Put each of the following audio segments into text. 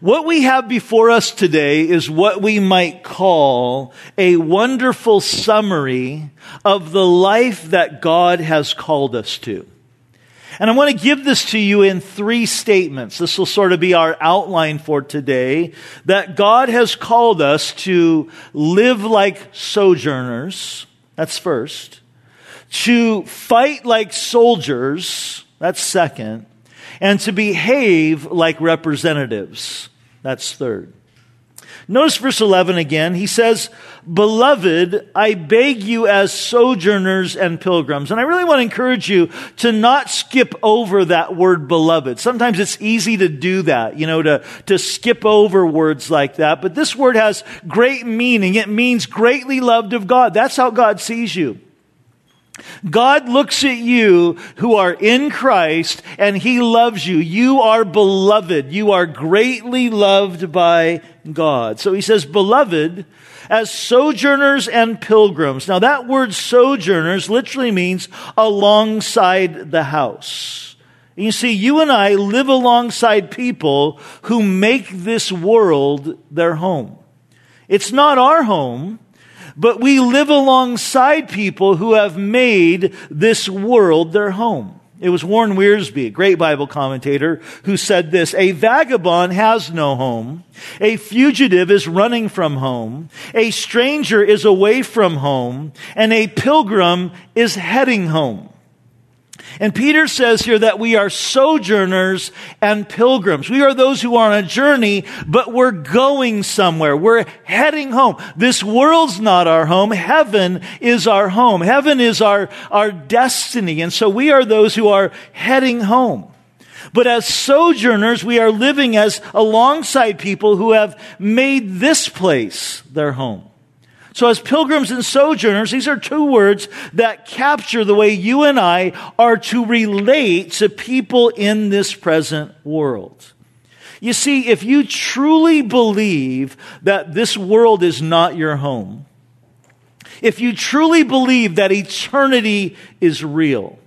What we have before us today is what we might call a wonderful summary of the life that God has called us to. And I want to give this to you in three statements. This will sort of be our outline for today that God has called us to live like sojourners. That's first. To fight like soldiers. That's second and to behave like representatives. That's third. Notice verse 11 again. He says, Beloved, I beg you as sojourners and pilgrims. And I really want to encourage you to not skip over that word beloved. Sometimes it's easy to do that, you know, to, to skip over words like that. But this word has great meaning. It means greatly loved of God. That's how God sees you. God looks at you who are in Christ and he loves you. You are beloved. You are greatly loved by God. So he says, beloved, as sojourners and pilgrims. Now that word sojourners literally means alongside the house. You see, you and I live alongside people who make this world their home. It's not our home but we live alongside people who have made this world their home. It was Warren Wiersbe, a great Bible commentator, who said this, a vagabond has no home. A fugitive is running from home. A stranger is away from home. And a pilgrim is heading home. And Peter says here that we are sojourners and pilgrims. We are those who are on a journey, but we're going somewhere. We're heading home. This world's not our home. Heaven is our home. Heaven is our, our destiny. And so we are those who are heading home. But as sojourners, we are living as alongside people who have made this place their home. So, as pilgrims and sojourners, these are two words that capture the way you and I are to relate to people in this present world. You see, if you truly believe that this world is not your home, if you truly believe that eternity is real,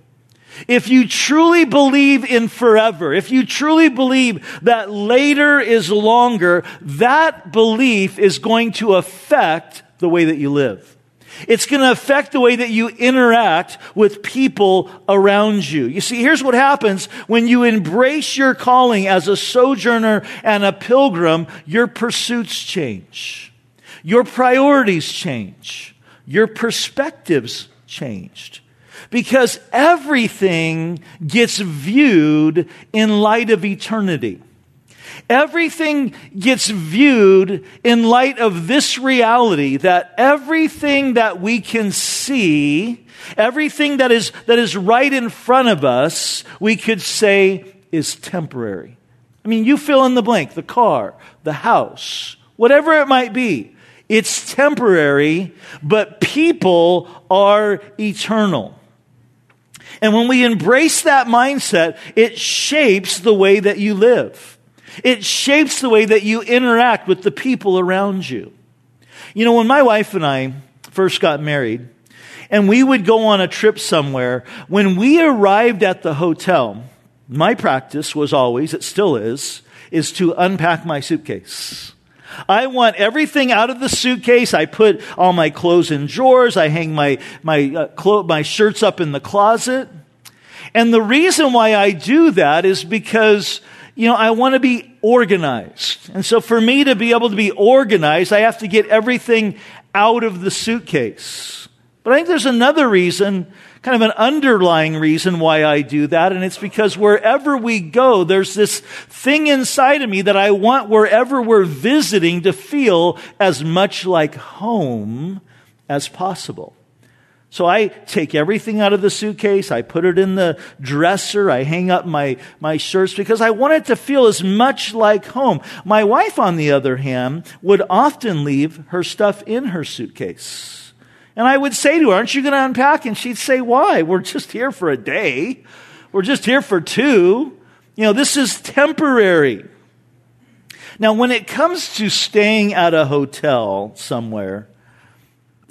if you truly believe in forever, if you truly believe that later is longer, that belief is going to affect the way that you live. It's going to affect the way that you interact with people around you. You see, here's what happens when you embrace your calling as a sojourner and a pilgrim, your pursuits change. Your priorities change. Your perspectives changed. Because everything gets viewed in light of eternity. Everything gets viewed in light of this reality that everything that we can see, everything that is, that is right in front of us, we could say is temporary. I mean, you fill in the blank the car, the house, whatever it might be. It's temporary, but people are eternal. And when we embrace that mindset, it shapes the way that you live. It shapes the way that you interact with the people around you. You know, when my wife and I first got married, and we would go on a trip somewhere, when we arrived at the hotel, my practice was always, it still is, is to unpack my suitcase. I want everything out of the suitcase. I put all my clothes in drawers. I hang my, my, uh, clo- my shirts up in the closet. And the reason why I do that is because you know, I want to be organized. And so for me to be able to be organized, I have to get everything out of the suitcase. But I think there's another reason, kind of an underlying reason why I do that. And it's because wherever we go, there's this thing inside of me that I want wherever we're visiting to feel as much like home as possible. So I take everything out of the suitcase, I put it in the dresser, I hang up my, my shirts because I want it to feel as much like home. My wife, on the other hand, would often leave her stuff in her suitcase. And I would say to her, Aren't you going to unpack? And she'd say, Why? We're just here for a day. We're just here for two. You know, this is temporary. Now, when it comes to staying at a hotel somewhere,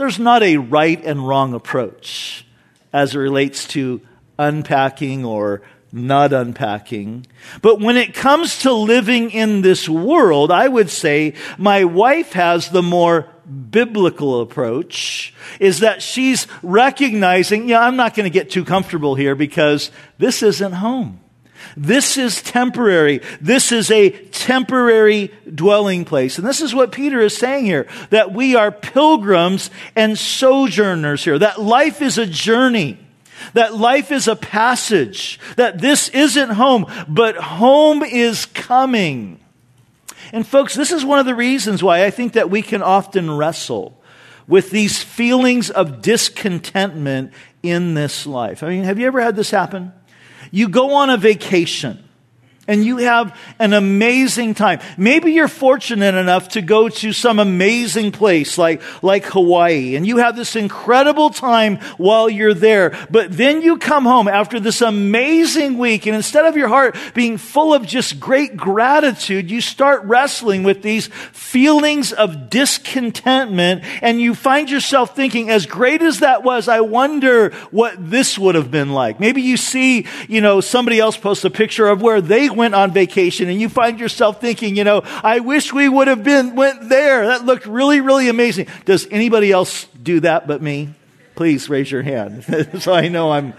there's not a right and wrong approach as it relates to unpacking or not unpacking. But when it comes to living in this world, I would say my wife has the more biblical approach is that she's recognizing, yeah, I'm not going to get too comfortable here because this isn't home. This is temporary. This is a temporary dwelling place. And this is what Peter is saying here that we are pilgrims and sojourners here, that life is a journey. That life is a passage, that this isn't home, but home is coming. And folks, this is one of the reasons why I think that we can often wrestle with these feelings of discontentment in this life. I mean, have you ever had this happen? You go on a vacation and you have an amazing time. Maybe you're fortunate enough to go to some amazing place like, like Hawaii and you have this incredible time while you're there. But then you come home after this amazing week and instead of your heart being full of just great gratitude, you start wrestling with these feelings of discontentment and you find yourself thinking, as great as that was, I wonder what this would have been like. Maybe you see, you know, somebody else post a picture of where they went on vacation and you find yourself thinking, you know, I wish we would have been, went there. That looked really, really amazing. Does anybody else do that but me? Please raise your hand so I know I'm.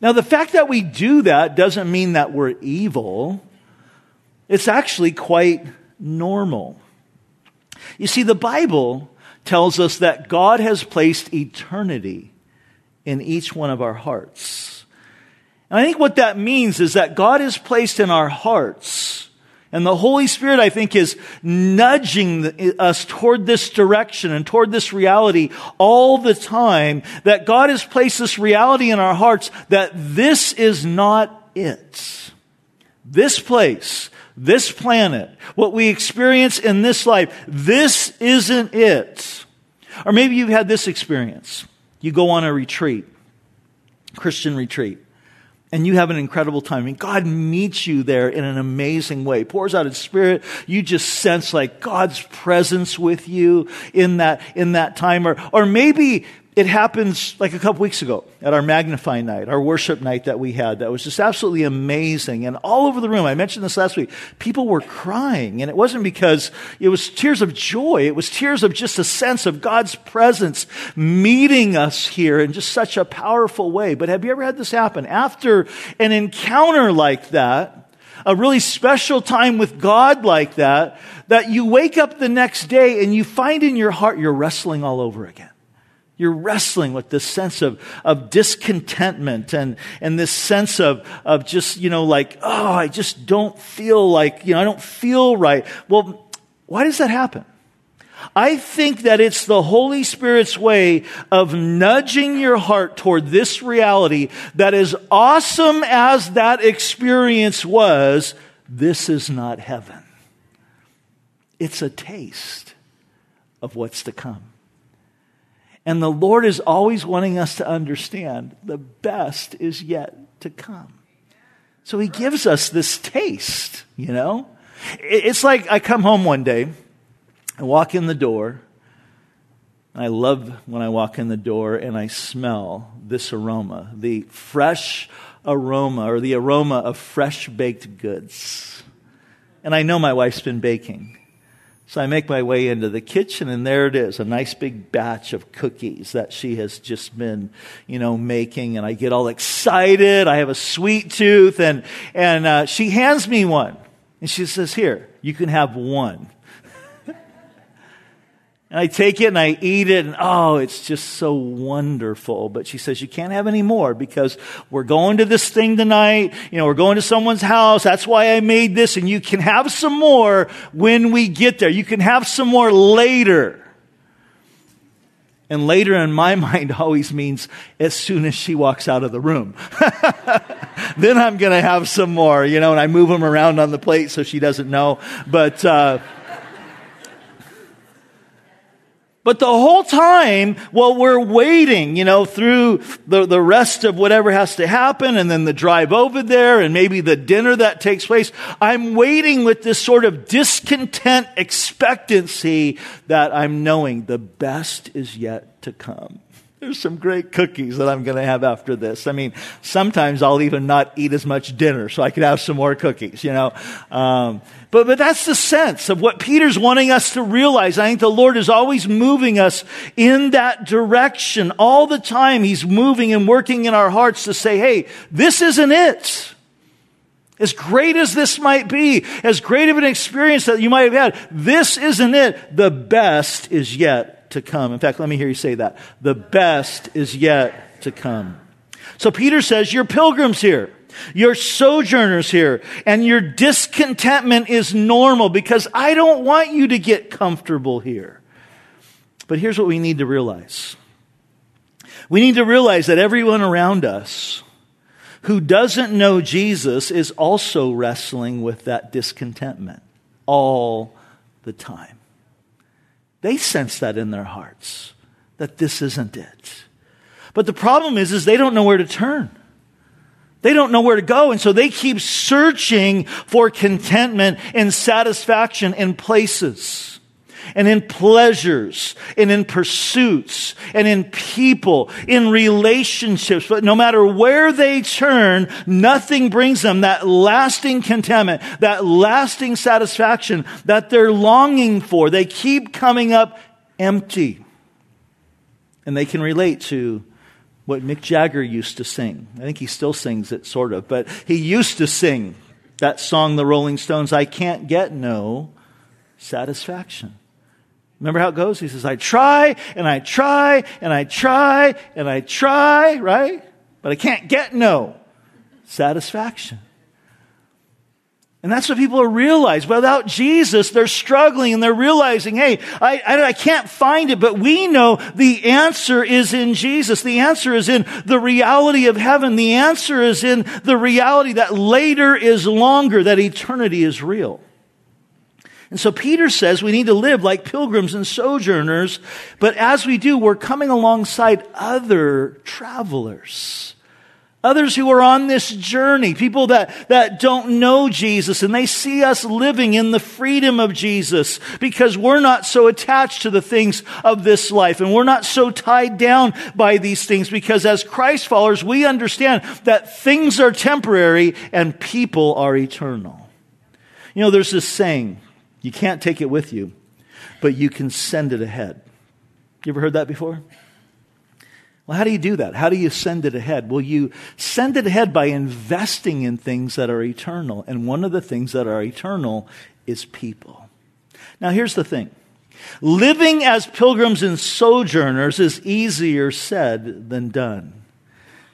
Now, the fact that we do that doesn't mean that we're evil. It's actually quite normal. You see, the Bible tells us that God has placed eternity in each one of our hearts. And I think what that means is that God has placed in our hearts, and the Holy Spirit, I think, is nudging us toward this direction and toward this reality all the time, that God has placed this reality in our hearts that this is not it. This place, this planet, what we experience in this life, this isn't it. Or maybe you've had this experience. You go on a retreat, Christian retreat and you have an incredible time. Mean, God meets you there in an amazing way, pours out His Spirit. You just sense like God's presence with you in that, in that time. Or, or maybe it happens like a couple weeks ago at our Magnify night, our worship night that we had. That was just absolutely amazing. And all over the room, I mentioned this last week, people were crying. And it wasn't because it was tears of joy. It was tears of just a sense of God's presence meeting us here in just such a powerful way. But have you ever had this happen? After an encounter like that, a really special time with God like that, that you wake up the next day and you find in your heart you're wrestling all over again. You're wrestling with this sense of, of discontentment and, and this sense of, of just, you know, like, oh, I just don't feel like, you know, I don't feel right. Well, why does that happen? I think that it's the Holy Spirit's way of nudging your heart toward this reality that as awesome as that experience was, this is not heaven. It's a taste of what's to come. And the Lord is always wanting us to understand the best is yet to come. So he gives us this taste, you know? It's like I come home one day, I walk in the door, I love when I walk in the door and I smell this aroma, the fresh aroma or the aroma of fresh baked goods. And I know my wife's been baking. So I make my way into the kitchen, and there it is a nice big batch of cookies that she has just been, you know, making. And I get all excited. I have a sweet tooth, and, and uh, she hands me one. And she says, Here, you can have one. And I take it and I eat it, and oh, it's just so wonderful. But she says, You can't have any more because we're going to this thing tonight. You know, we're going to someone's house. That's why I made this, and you can have some more when we get there. You can have some more later. And later in my mind always means as soon as she walks out of the room. then I'm going to have some more, you know, and I move them around on the plate so she doesn't know. But, uh, but the whole time, while we're waiting, you know, through the, the rest of whatever has to happen and then the drive over there and maybe the dinner that takes place, I'm waiting with this sort of discontent expectancy that I'm knowing the best is yet to come. There's some great cookies that I'm going to have after this. I mean, sometimes I'll even not eat as much dinner so I could have some more cookies, you know. Um, but, but that's the sense of what Peter's wanting us to realize. I think the Lord is always moving us in that direction. All the time, He's moving and working in our hearts to say, hey, this isn't it. As great as this might be, as great of an experience that you might have had, this isn't it. The best is yet to come. In fact, let me hear you say that. The best is yet to come. So Peter says, You're pilgrims here. You're sojourners here. And your discontentment is normal because I don't want you to get comfortable here. But here's what we need to realize we need to realize that everyone around us who doesn't know Jesus is also wrestling with that discontentment all the time. They sense that in their hearts, that this isn't it. But the problem is, is they don't know where to turn. They don't know where to go. And so they keep searching for contentment and satisfaction in places and in pleasures and in pursuits and in people, in relationships. But no matter where they turn, nothing brings them that lasting contentment, that lasting satisfaction that they're longing for. They keep coming up empty. And they can relate to what Mick Jagger used to sing. I think he still sings it, sort of, but he used to sing that song, The Rolling Stones, I can't get no satisfaction. Remember how it goes? He says, I try and I try and I try and I try, right? But I can't get no satisfaction. And that's what people realize. Without Jesus, they're struggling and they're realizing, hey, I, I, I, can't find it, but we know the answer is in Jesus. The answer is in the reality of heaven. The answer is in the reality that later is longer, that eternity is real. And so Peter says we need to live like pilgrims and sojourners, but as we do, we're coming alongside other travelers. Others who are on this journey, people that, that don't know Jesus and they see us living in the freedom of Jesus because we're not so attached to the things of this life and we're not so tied down by these things because as Christ followers, we understand that things are temporary and people are eternal. You know, there's this saying, you can't take it with you, but you can send it ahead. You ever heard that before? Well, how do you do that? How do you send it ahead? Well, you send it ahead by investing in things that are eternal. And one of the things that are eternal is people. Now, here's the thing living as pilgrims and sojourners is easier said than done.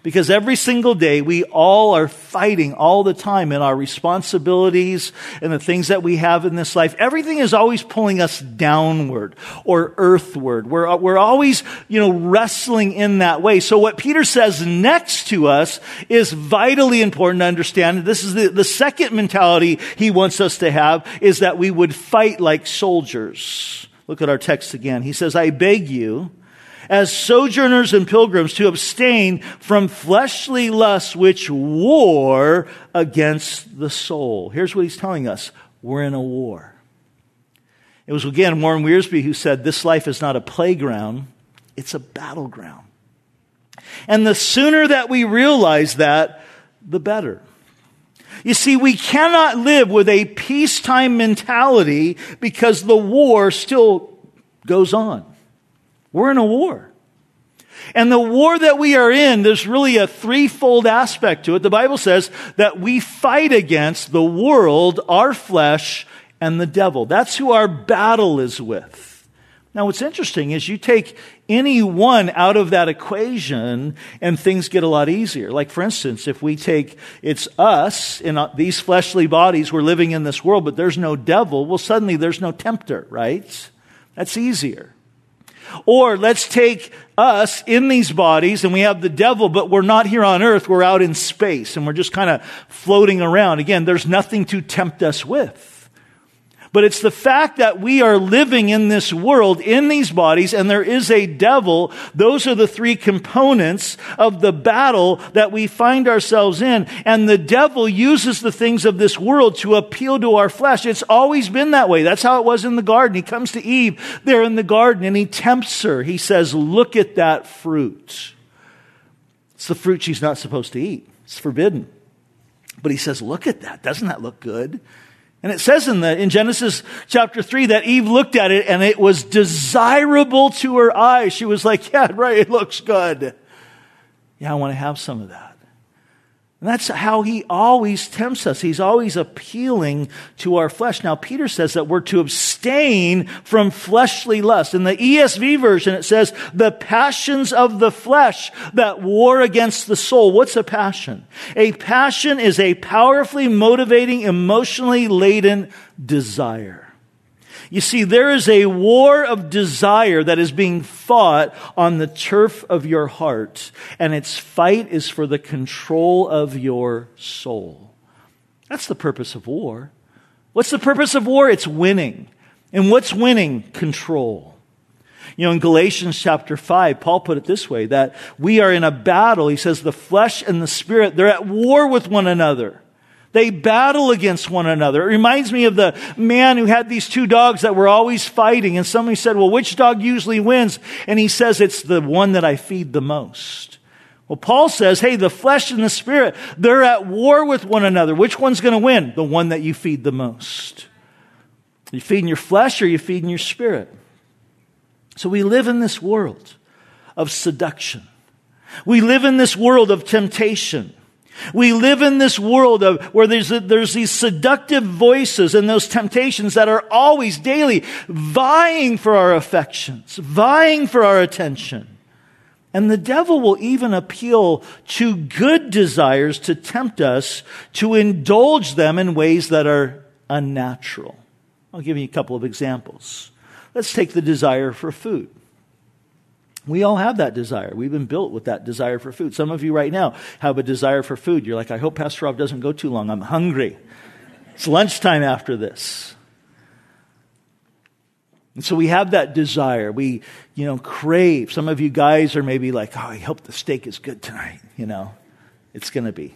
Because every single day we all are fighting all the time in our responsibilities and the things that we have in this life. Everything is always pulling us downward or earthward. We're, we're always, you know, wrestling in that way. So what Peter says next to us is vitally important to understand. This is the, the second mentality he wants us to have is that we would fight like soldiers. Look at our text again. He says, I beg you, as sojourners and pilgrims to abstain from fleshly lusts which war against the soul. Here's what he's telling us. We're in a war. It was again Warren Wiersbe who said, This life is not a playground, it's a battleground. And the sooner that we realize that, the better. You see, we cannot live with a peacetime mentality because the war still goes on. We're in a war. And the war that we are in, there's really a threefold aspect to it. The Bible says that we fight against the world, our flesh, and the devil. That's who our battle is with. Now, what's interesting is you take any one out of that equation and things get a lot easier. Like, for instance, if we take it's us in uh, these fleshly bodies, we're living in this world, but there's no devil, well, suddenly there's no tempter, right? That's easier. Or let's take us in these bodies and we have the devil, but we're not here on earth. We're out in space and we're just kind of floating around. Again, there's nothing to tempt us with. But it's the fact that we are living in this world, in these bodies, and there is a devil. Those are the three components of the battle that we find ourselves in. And the devil uses the things of this world to appeal to our flesh. It's always been that way. That's how it was in the garden. He comes to Eve there in the garden and he tempts her. He says, look at that fruit. It's the fruit she's not supposed to eat. It's forbidden. But he says, look at that. Doesn't that look good? And it says in, the, in Genesis chapter 3 that Eve looked at it and it was desirable to her eyes. She was like, yeah, right, it looks good. Yeah, I want to have some of that. And that's how he always tempts us. He's always appealing to our flesh. Now, Peter says that we're to abstain from fleshly lust. In the ESV version, it says the passions of the flesh that war against the soul. What's a passion? A passion is a powerfully motivating, emotionally laden desire. You see, there is a war of desire that is being fought on the turf of your heart, and its fight is for the control of your soul. That's the purpose of war. What's the purpose of war? It's winning. And what's winning? Control. You know, in Galatians chapter 5, Paul put it this way that we are in a battle. He says the flesh and the spirit, they're at war with one another. They battle against one another. It reminds me of the man who had these two dogs that were always fighting. And somebody said, Well, which dog usually wins? And he says, It's the one that I feed the most. Well, Paul says, Hey, the flesh and the spirit, they're at war with one another. Which one's going to win? The one that you feed the most. Are you feeding your flesh or are you feeding your spirit? So we live in this world of seduction. We live in this world of temptation. We live in this world of where there's, there's these seductive voices and those temptations that are always daily vying for our affections, vying for our attention. And the devil will even appeal to good desires to tempt us to indulge them in ways that are unnatural. I'll give you a couple of examples. Let's take the desire for food. We all have that desire. We've been built with that desire for food. Some of you right now have a desire for food. You're like, I hope Pastor Rob doesn't go too long. I'm hungry. It's lunchtime after this. And so we have that desire. We, you know, crave. Some of you guys are maybe like, oh, I hope the steak is good tonight. You know, it's going to be.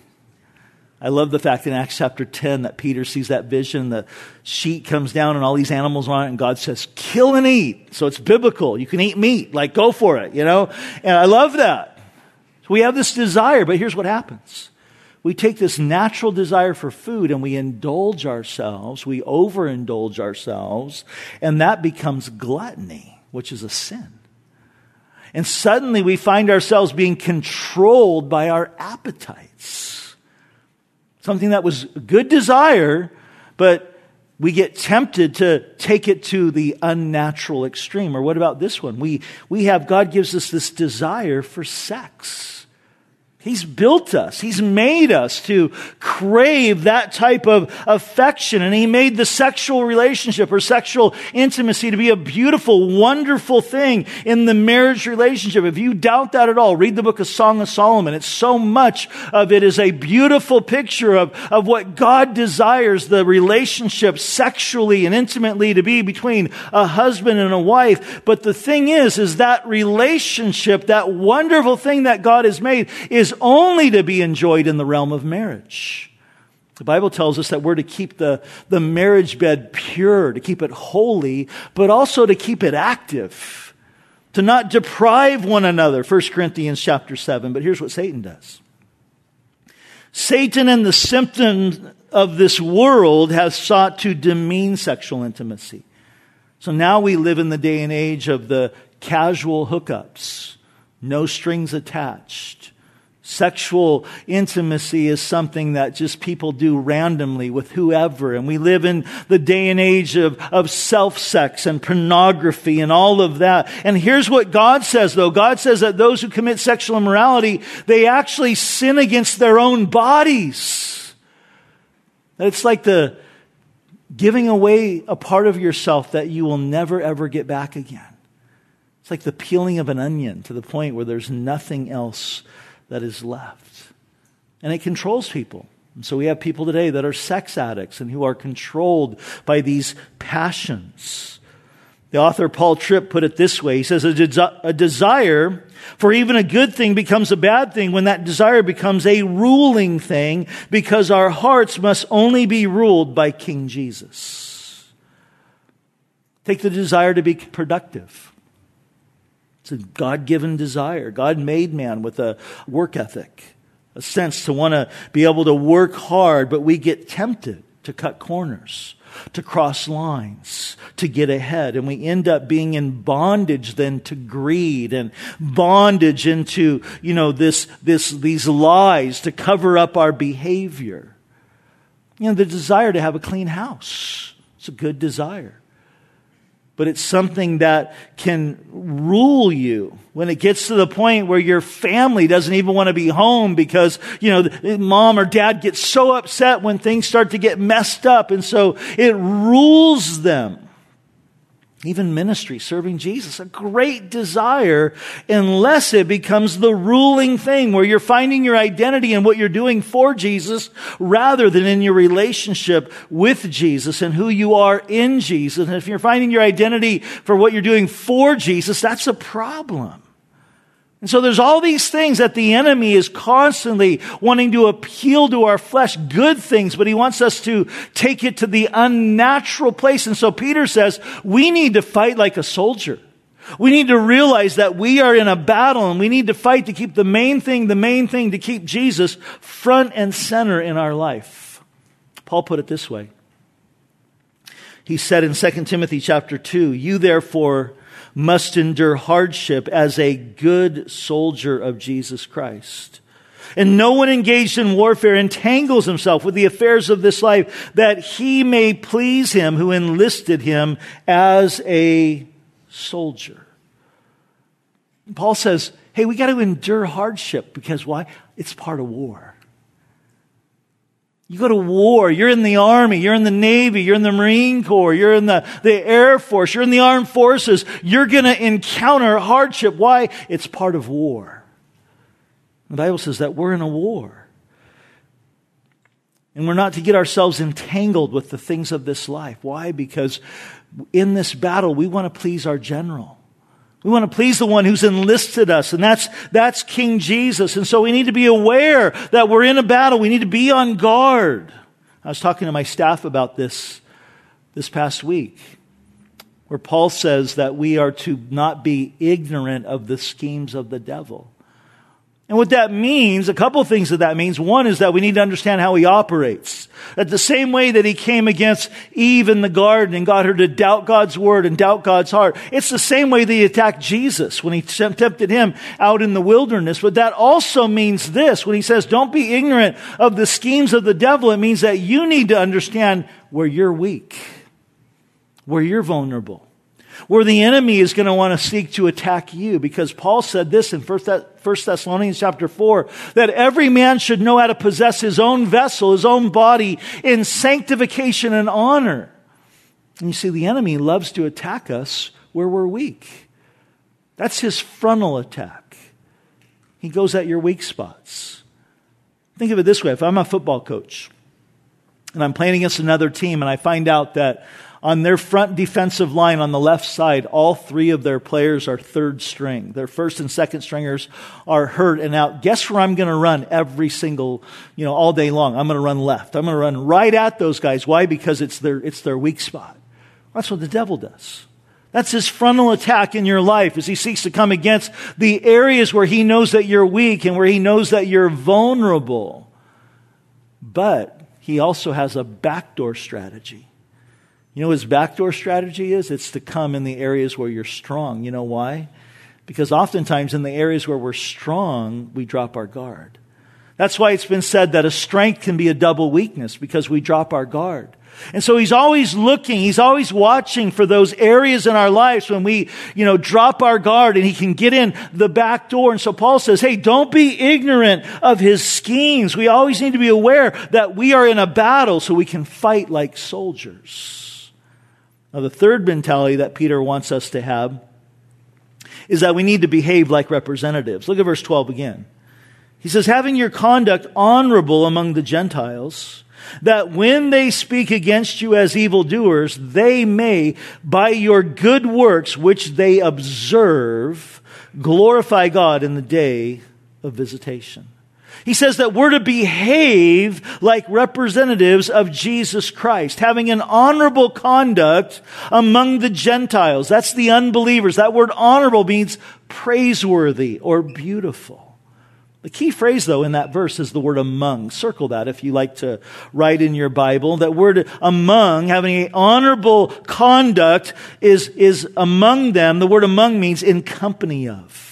I love the fact in Acts chapter 10 that Peter sees that vision. The sheet comes down and all these animals are on it, and God says, kill and eat. So it's biblical. You can eat meat. Like, go for it, you know? And I love that. So we have this desire, but here's what happens. We take this natural desire for food and we indulge ourselves, we overindulge ourselves, and that becomes gluttony, which is a sin. And suddenly we find ourselves being controlled by our appetites something that was a good desire, but we get tempted to take it to the unnatural extreme. Or what about this one? We, we have, God gives us this desire for sex. He's built us. He's made us to crave that type of affection. And He made the sexual relationship or sexual intimacy to be a beautiful, wonderful thing in the marriage relationship. If you doubt that at all, read the book of Song of Solomon. It's so much of it is a beautiful picture of, of what God desires the relationship sexually and intimately to be between a husband and a wife. But the thing is, is that relationship, that wonderful thing that God has made is only to be enjoyed in the realm of marriage. The Bible tells us that we're to keep the, the marriage bed pure, to keep it holy, but also to keep it active, to not deprive one another. 1 Corinthians chapter 7. But here's what Satan does. Satan and the symptoms of this world has sought to demean sexual intimacy. So now we live in the day and age of the casual hookups, no strings attached Sexual intimacy is something that just people do randomly with whoever. And we live in the day and age of, of self sex and pornography and all of that. And here's what God says though. God says that those who commit sexual immorality, they actually sin against their own bodies. It's like the giving away a part of yourself that you will never ever get back again. It's like the peeling of an onion to the point where there's nothing else that is left. And it controls people. And so we have people today that are sex addicts and who are controlled by these passions. The author Paul Tripp put it this way. He says, a, a desire for even a good thing becomes a bad thing when that desire becomes a ruling thing because our hearts must only be ruled by King Jesus. Take the desire to be productive. It's a God given desire. God made man with a work ethic, a sense to want to be able to work hard, but we get tempted to cut corners to cross lines, to get ahead. And we end up being in bondage then to greed and bondage into, you know, this, this, these lies to cover up our behavior. You know, the desire to have a clean house. It's a good desire but it's something that can rule you when it gets to the point where your family doesn't even want to be home because, you know, mom or dad gets so upset when things start to get messed up. And so it rules them. Even ministry, serving Jesus, a great desire unless it becomes the ruling thing where you're finding your identity in what you're doing for Jesus rather than in your relationship with Jesus and who you are in Jesus. And if you're finding your identity for what you're doing for Jesus, that's a problem. And so there's all these things that the enemy is constantly wanting to appeal to our flesh, good things, but he wants us to take it to the unnatural place. And so Peter says, we need to fight like a soldier. We need to realize that we are in a battle and we need to fight to keep the main thing, the main thing, to keep Jesus front and center in our life. Paul put it this way. He said in 2 Timothy chapter 2, you therefore must endure hardship as a good soldier of Jesus Christ. And no one engaged in warfare entangles himself with the affairs of this life that he may please him who enlisted him as a soldier. Paul says, hey, we got to endure hardship because why? It's part of war. You go to war, you're in the army, you're in the navy, you're in the marine corps, you're in the, the air force, you're in the armed forces. You're going to encounter hardship. Why? It's part of war. The Bible says that we're in a war. And we're not to get ourselves entangled with the things of this life. Why? Because in this battle, we want to please our general. We want to please the one who's enlisted us, and that's, that's King Jesus. And so we need to be aware that we're in a battle. We need to be on guard. I was talking to my staff about this this past week, where Paul says that we are to not be ignorant of the schemes of the devil. And what that means, a couple of things that that means. One is that we need to understand how he operates. That the same way that he came against Eve in the garden and got her to doubt God's word and doubt God's heart, it's the same way that he attacked Jesus when he tempted him out in the wilderness. But that also means this. When he says, don't be ignorant of the schemes of the devil, it means that you need to understand where you're weak, where you're vulnerable where the enemy is going to want to seek to attack you because Paul said this in 1 Thessalonians chapter 4 that every man should know how to possess his own vessel, his own body in sanctification and honor. And you see, the enemy loves to attack us where we're weak. That's his frontal attack. He goes at your weak spots. Think of it this way if I'm a football coach and I'm playing against another team and I find out that on their front defensive line on the left side, all three of their players are third string. Their first and second stringers are hurt and out. Guess where I'm going to run every single, you know, all day long? I'm going to run left. I'm going to run right at those guys. Why? Because it's their, it's their weak spot. That's what the devil does. That's his frontal attack in your life as he seeks to come against the areas where he knows that you're weak and where he knows that you're vulnerable. But he also has a backdoor strategy. You know his backdoor strategy is? It's to come in the areas where you're strong. You know why? Because oftentimes in the areas where we're strong, we drop our guard. That's why it's been said that a strength can be a double weakness because we drop our guard. And so he's always looking, he's always watching for those areas in our lives when we, you know, drop our guard and he can get in the back door. And so Paul says, hey, don't be ignorant of his schemes. We always need to be aware that we are in a battle so we can fight like soldiers. Now, the third mentality that Peter wants us to have is that we need to behave like representatives. Look at verse 12 again. He says, having your conduct honorable among the Gentiles, that when they speak against you as evildoers, they may, by your good works which they observe, glorify God in the day of visitation. He says that we're to behave like representatives of Jesus Christ, having an honorable conduct among the Gentiles. That's the unbelievers. That word honorable means praiseworthy or beautiful. The key phrase, though, in that verse is the word among. Circle that if you like to write in your Bible. That word among, having an honorable conduct, is, is among them. The word among means in company of.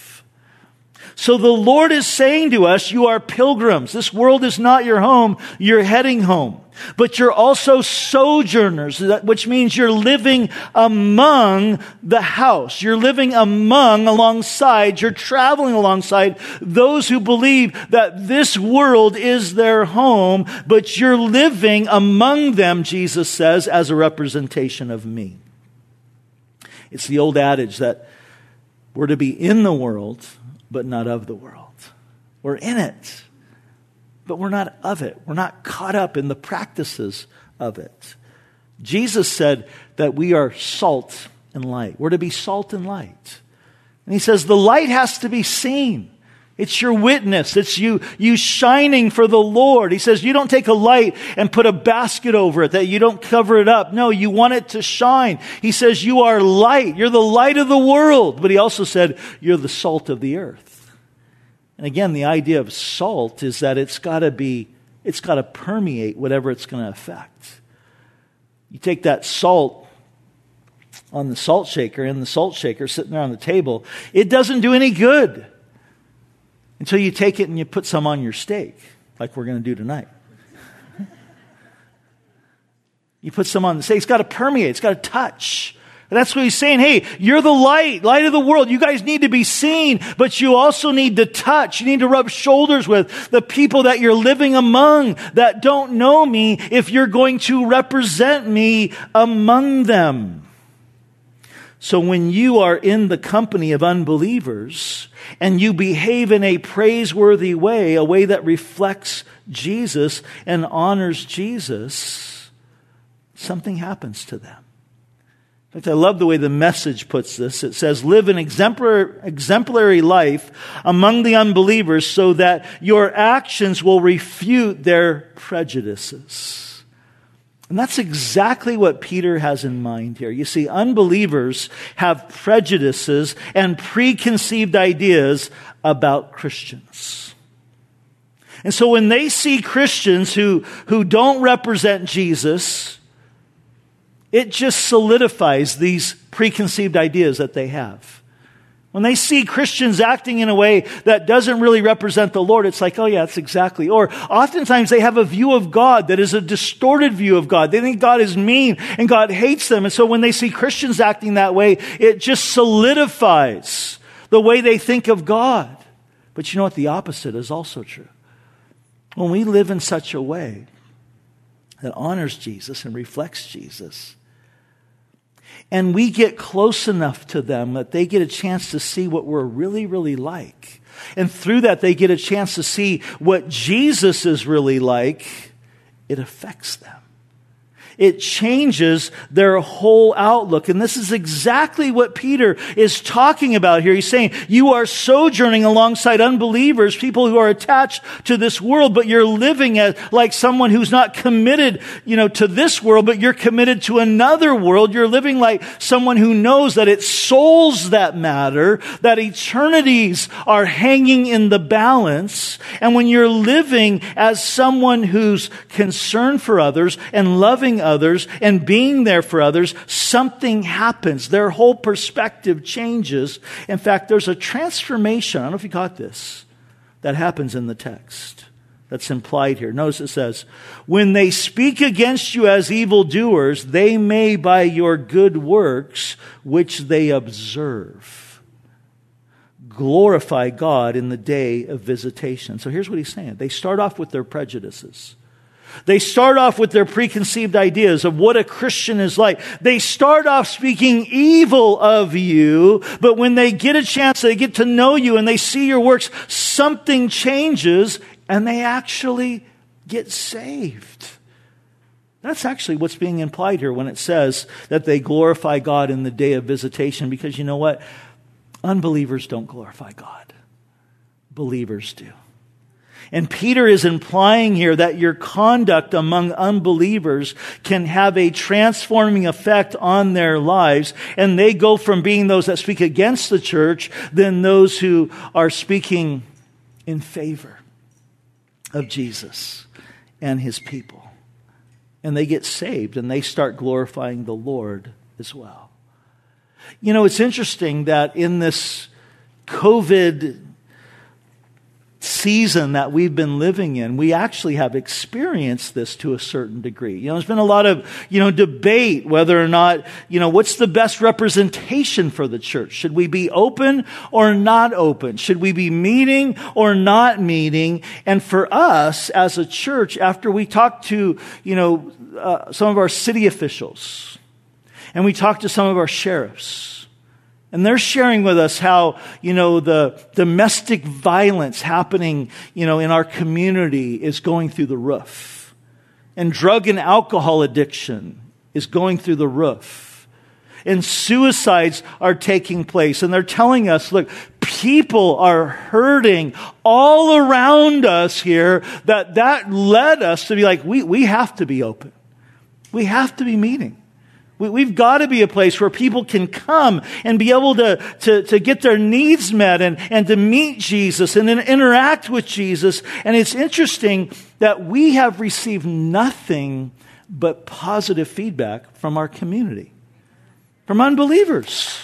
So the Lord is saying to us, you are pilgrims. This world is not your home. You're heading home. But you're also sojourners, which means you're living among the house. You're living among, alongside, you're traveling alongside those who believe that this world is their home, but you're living among them, Jesus says, as a representation of me. It's the old adage that we're to be in the world, but not of the world. We're in it, but we're not of it. We're not caught up in the practices of it. Jesus said that we are salt and light. We're to be salt and light. And he says the light has to be seen. It's your witness. It's you, you shining for the Lord. He says you don't take a light and put a basket over it, that you don't cover it up. No, you want it to shine. He says you are light. You're the light of the world. But he also said you're the salt of the earth. And again, the idea of salt is that it's got to be, it's got to permeate whatever it's going to affect. You take that salt on the salt shaker and the salt shaker sitting there on the table, it doesn't do any good until you take it and you put some on your steak, like we're going to do tonight. you put some on the steak. It's got to permeate. It's got to touch. And that's what he's saying. Hey, you're the light, light of the world. You guys need to be seen, but you also need to touch. You need to rub shoulders with the people that you're living among that don't know me if you're going to represent me among them. So when you are in the company of unbelievers and you behave in a praiseworthy way, a way that reflects Jesus and honors Jesus, something happens to them. In fact, I love the way the message puts this. It says, live an exemplary, life among the unbelievers so that your actions will refute their prejudices. And that's exactly what Peter has in mind here. You see, unbelievers have prejudices and preconceived ideas about Christians. And so when they see Christians who, who don't represent Jesus, it just solidifies these preconceived ideas that they have. When they see Christians acting in a way that doesn't really represent the Lord, it's like, oh yeah, that's exactly. Or oftentimes they have a view of God that is a distorted view of God. They think God is mean and God hates them. And so when they see Christians acting that way, it just solidifies the way they think of God. But you know what? The opposite is also true. When we live in such a way that honors Jesus and reflects Jesus, and we get close enough to them that they get a chance to see what we're really, really like. And through that, they get a chance to see what Jesus is really like. It affects them it changes their whole outlook. And this is exactly what Peter is talking about here. He's saying, you are sojourning alongside unbelievers, people who are attached to this world, but you're living as, like someone who's not committed, you know, to this world, but you're committed to another world. You're living like someone who knows that it's souls that matter, that eternities are hanging in the balance. And when you're living as someone who's concerned for others and loving others, others and being there for others, something happens. Their whole perspective changes. In fact, there's a transformation. I don't know if you got this. That happens in the text. That's implied here. Notice it says, When they speak against you as evildoers, they may by your good works, which they observe, glorify God in the day of visitation. So here's what he's saying. They start off with their prejudices. They start off with their preconceived ideas of what a Christian is like. They start off speaking evil of you, but when they get a chance, they get to know you and they see your works, something changes and they actually get saved. That's actually what's being implied here when it says that they glorify God in the day of visitation, because you know what? Unbelievers don't glorify God, believers do. And Peter is implying here that your conduct among unbelievers can have a transforming effect on their lives. And they go from being those that speak against the church than those who are speaking in favor of Jesus and his people. And they get saved and they start glorifying the Lord as well. You know, it's interesting that in this COVID season that we've been living in, we actually have experienced this to a certain degree. You know, there's been a lot of, you know, debate whether or not, you know, what's the best representation for the church? Should we be open or not open? Should we be meeting or not meeting? And for us as a church, after we talk to, you know, uh, some of our city officials and we talk to some of our sheriffs, and they're sharing with us how, you know, the domestic violence happening, you know, in our community is going through the roof. And drug and alcohol addiction is going through the roof. And suicides are taking place. And they're telling us, look, people are hurting all around us here that that led us to be like, we, we have to be open. We have to be meeting. We, have got to be a place where people can come and be able to, to, to get their needs met and, and to meet Jesus and then interact with Jesus. And it's interesting that we have received nothing but positive feedback from our community, from unbelievers.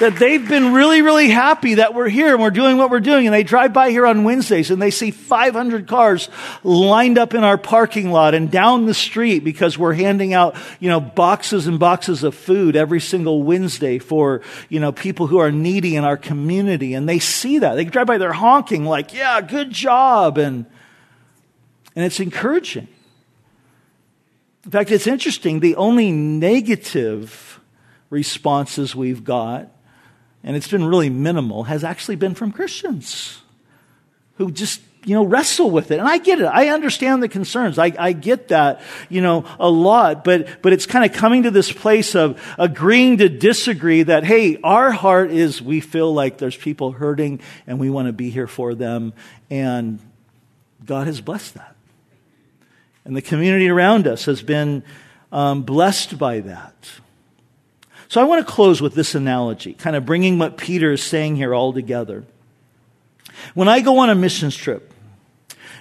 That they've been really, really happy that we're here and we're doing what we're doing. And they drive by here on Wednesdays and they see 500 cars lined up in our parking lot and down the street because we're handing out, you know, boxes and boxes of food every single Wednesday for, you know, people who are needy in our community. And they see that. They drive by, they're honking like, yeah, good job. And, and it's encouraging. In fact, it's interesting. The only negative responses we've got and it's been really minimal, has actually been from Christians who just you know, wrestle with it. And I get it. I understand the concerns. I, I get that, you know, a lot. But, but it's kind of coming to this place of agreeing to disagree that, hey, our heart is we feel like there's people hurting and we want to be here for them. And God has blessed that. And the community around us has been um, blessed by that. So I want to close with this analogy, kind of bringing what Peter is saying here all together. When I go on a missions trip,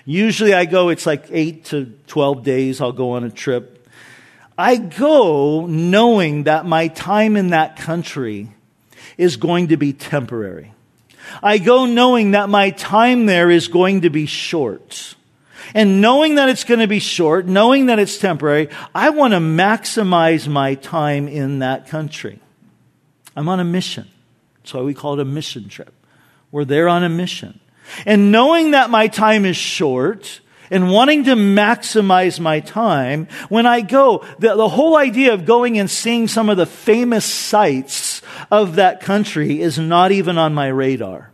usually I go, it's like 8 to 12 days, I'll go on a trip. I go knowing that my time in that country is going to be temporary. I go knowing that my time there is going to be short. And knowing that it's going to be short, knowing that it's temporary, I want to maximize my time in that country. I'm on a mission. That's why we call it a mission trip. We're there on a mission. And knowing that my time is short, and wanting to maximize my time, when I go, the, the, whole idea of going and seeing some of the famous sites of that country is not even on my radar.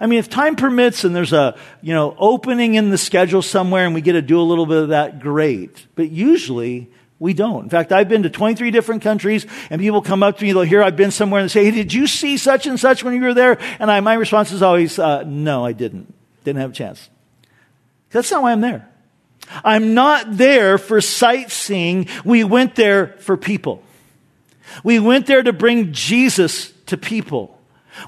I mean, if time permits and there's a, you know, opening in the schedule somewhere and we get to do a little bit of that, great. But usually we don't. In fact, I've been to 23 different countries and people come up to me, they'll hear I've been somewhere and they say, hey, did you see such and such when you were there? And I, my response is always, uh, no, I didn't. Didn't have a chance. That's not why I'm there. I'm not there for sightseeing. We went there for people. We went there to bring Jesus to people.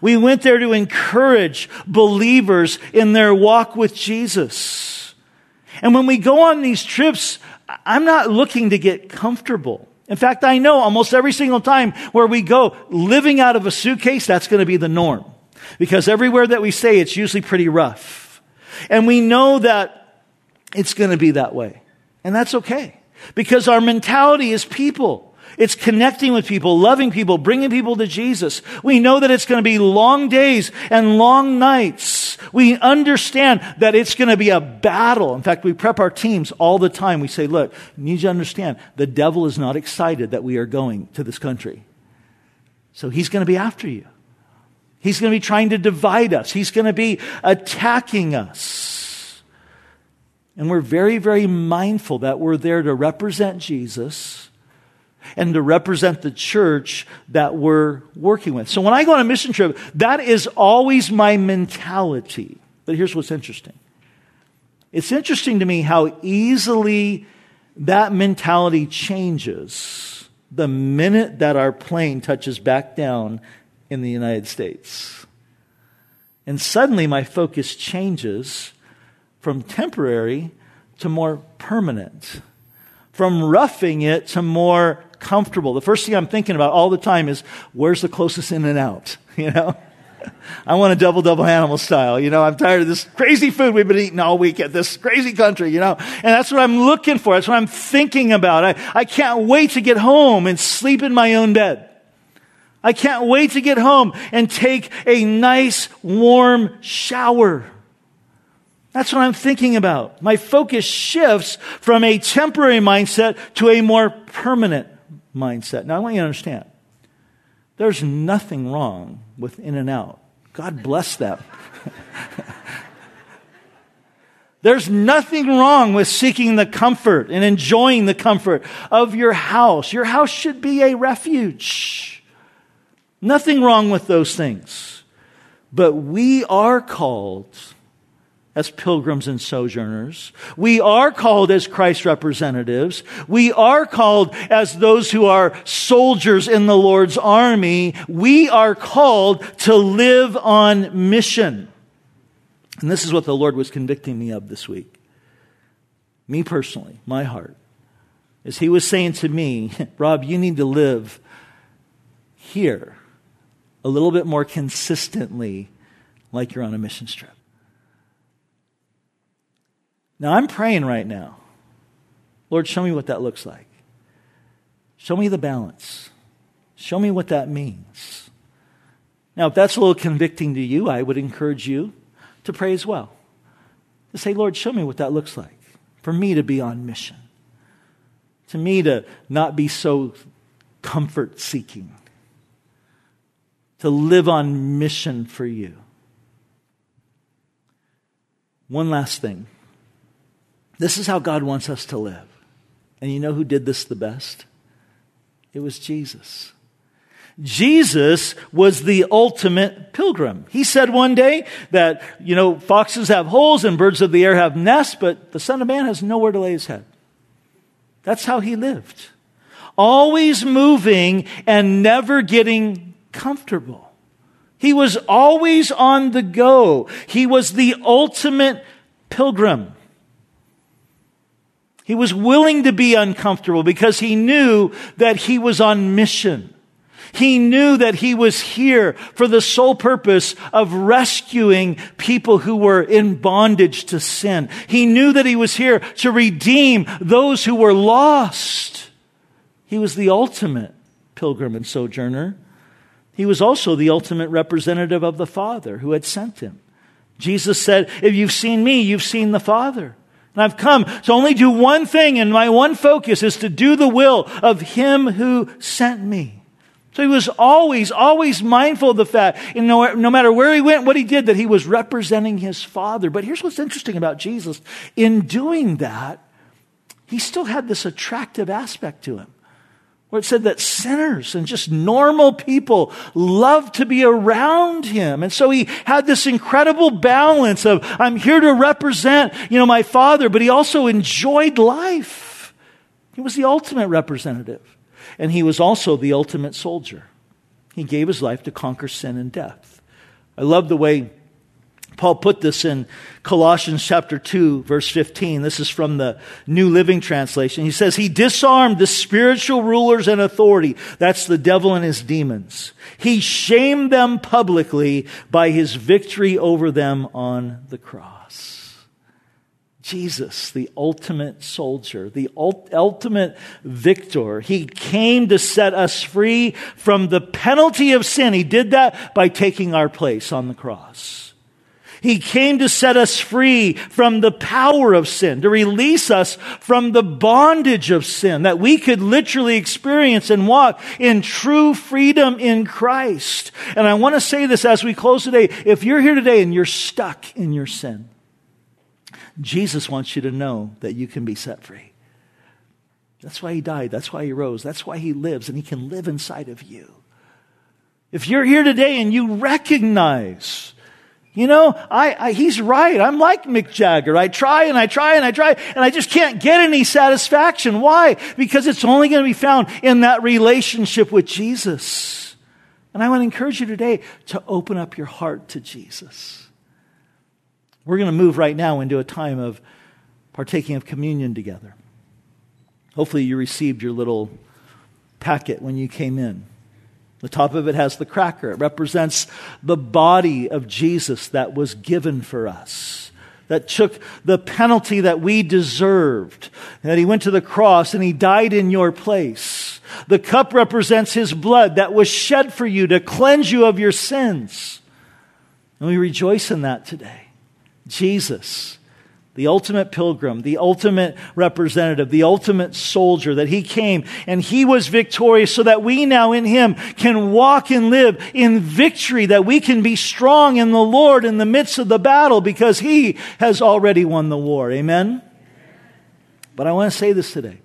We went there to encourage believers in their walk with Jesus. And when we go on these trips, I'm not looking to get comfortable. In fact, I know almost every single time where we go, living out of a suitcase, that's going to be the norm. Because everywhere that we stay, it's usually pretty rough. And we know that it's going to be that way. And that's okay. Because our mentality is people. It's connecting with people, loving people, bringing people to Jesus. We know that it's going to be long days and long nights. We understand that it's going to be a battle. In fact, we prep our teams all the time. We say, look, you need to understand the devil is not excited that we are going to this country. So he's going to be after you. He's going to be trying to divide us. He's going to be attacking us. And we're very, very mindful that we're there to represent Jesus and to represent the church that we're working with. So when I go on a mission trip, that is always my mentality. But here's what's interesting it's interesting to me how easily that mentality changes the minute that our plane touches back down in the United States. And suddenly my focus changes from temporary to more permanent, from roughing it to more comfortable. The first thing I'm thinking about all the time is where's the closest In-N-Out, you know? I want a double double animal style. You know, I'm tired of this crazy food we've been eating all week at this crazy country, you know, and that's what I'm looking for. That's what I'm thinking about. I, I can't wait to get home and sleep in my own bed. I can't wait to get home and take a nice warm shower. That's what I'm thinking about. My focus shifts from a temporary mindset to a more permanent mindset. Now, I want you to understand there's nothing wrong with In-N-Out. God bless them. There's nothing wrong with seeking the comfort and enjoying the comfort of your house. Your house should be a refuge. Nothing wrong with those things. But we are called as pilgrims and sojourners. We are called as Christ's representatives. We are called as those who are soldiers in the Lord's army. We are called to live on mission. And this is what the Lord was convicting me of this week. Me personally, my heart, is He was saying to me, Rob, you need to live here a little bit more consistently like you're on a mission trip. Now, I'm praying right now. Lord, show me what that looks like. Show me the balance. Show me what that means. Now, if that's a little convicting to you, I would encourage you to pray as well. To say, Lord, show me what that looks like for me to be on mission. To me to not be so comfort seeking. To live on mission for you. One last thing. This is how God wants us to live. And you know who did this the best? It was Jesus. Jesus was the ultimate pilgrim. He said one day that, you know, foxes have holes and birds of the air have nests, but the Son of Man has nowhere to lay his head. That's how he lived. Always moving and never getting comfortable. He was always on the go. He was the ultimate pilgrim. He was willing to be uncomfortable because he knew that he was on mission. He knew that he was here for the sole purpose of rescuing people who were in bondage to sin. He knew that he was here to redeem those who were lost. He was the ultimate pilgrim and sojourner. He was also the ultimate representative of the Father who had sent him. Jesus said, If you've seen me, you've seen the Father. And I've come to only do one thing, and my one focus is to do the will of Him who sent me. So he was always, always mindful of the fact, you know, no matter where he went, what he did, that he was representing his Father. But here's what's interesting about Jesus. In doing that, he still had this attractive aspect to him where it said that sinners and just normal people loved to be around him. And so he had this incredible balance of, I'm here to represent, you know, my father, but he also enjoyed life. He was the ultimate representative. And he was also the ultimate soldier. He gave his life to conquer sin and death. I love the way Paul put this in Colossians chapter 2, verse 15. This is from the New Living Translation. He says, He disarmed the spiritual rulers and authority. That's the devil and his demons. He shamed them publicly by his victory over them on the cross. Jesus, the ultimate soldier, the ultimate victor. He came to set us free from the penalty of sin. He did that by taking our place on the cross. He came to set us free from the power of sin, to release us from the bondage of sin, that we could literally experience and walk in true freedom in Christ. And I want to say this as we close today. If you're here today and you're stuck in your sin, Jesus wants you to know that you can be set free. That's why he died. That's why he rose. That's why he lives, and he can live inside of you. If you're here today and you recognize, you know, I, I, he's right. I'm like Mick Jagger. I try and I try and I try, and I just can't get any satisfaction. Why? Because it's only going to be found in that relationship with Jesus. And I want to encourage you today to open up your heart to Jesus. We're going to move right now into a time of partaking of communion together. Hopefully, you received your little packet when you came in. The top of it has the cracker. It represents the body of Jesus that was given for us, that took the penalty that we deserved, that he went to the cross and he died in your place. The cup represents his blood that was shed for you to cleanse you of your sins. And we rejoice in that today. Jesus the ultimate pilgrim, the ultimate representative, the ultimate soldier, that he came and he was victorious so that we now in him can walk and live in victory, that we can be strong in the Lord in the midst of the battle because he has already won the war. Amen? But I want to say this today.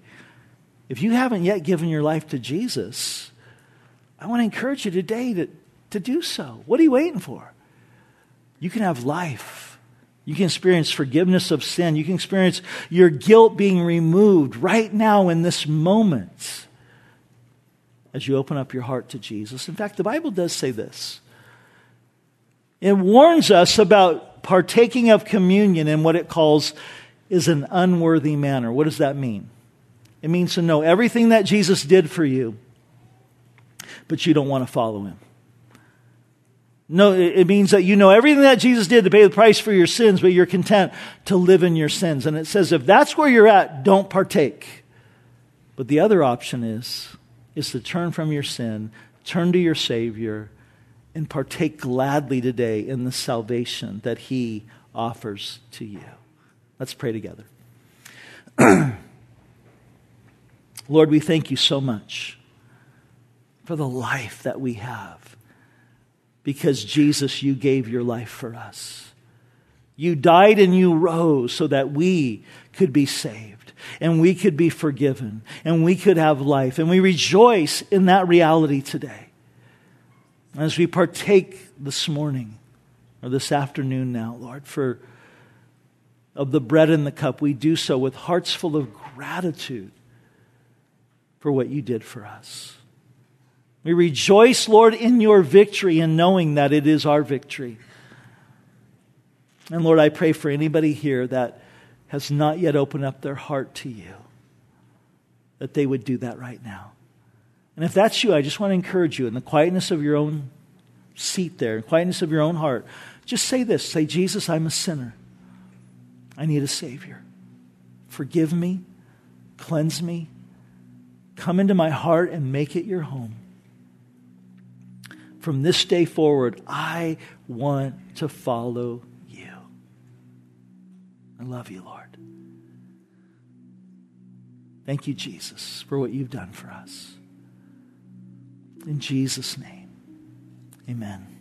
If you haven't yet given your life to Jesus, I want to encourage you today to, to do so. What are you waiting for? You can have life you can experience forgiveness of sin. You can experience your guilt being removed right now in this moment as you open up your heart to Jesus. In fact, the Bible does say this it warns us about partaking of communion in what it calls is an unworthy manner. What does that mean? It means to know everything that Jesus did for you, but you don't want to follow him. No, it means that you know everything that Jesus did to pay the price for your sins, but you're content to live in your sins. And it says if that's where you're at, don't partake. But the other option is is to turn from your sin, turn to your Savior, and partake gladly today in the salvation that He offers to you. Let's pray together. Lord, we thank you so much for the life that we have because Jesus, you gave your life for us. You died and you rose so that we could be saved and we could be forgiven and we could have life. And we rejoice in that reality today. As we partake this morning or this afternoon now, Lord, for of the bread and the cup, we do so with hearts full of gratitude for what you did for us. We rejoice, Lord, in your victory and knowing that it is our victory. And Lord, I pray for anybody here that has not yet opened up their heart to you, that they would do that right now. And if that's you, I just want to encourage you in the quietness of your own seat there, in the quietness of your own heart, just say this say, Jesus, I'm a sinner. I need a Savior. Forgive me, cleanse me, come into my heart and make it your home from this day forward, I want to follow you. I love you, Lord. Thank you, Jesus, for what you've done for us. In Jesus' name, amen.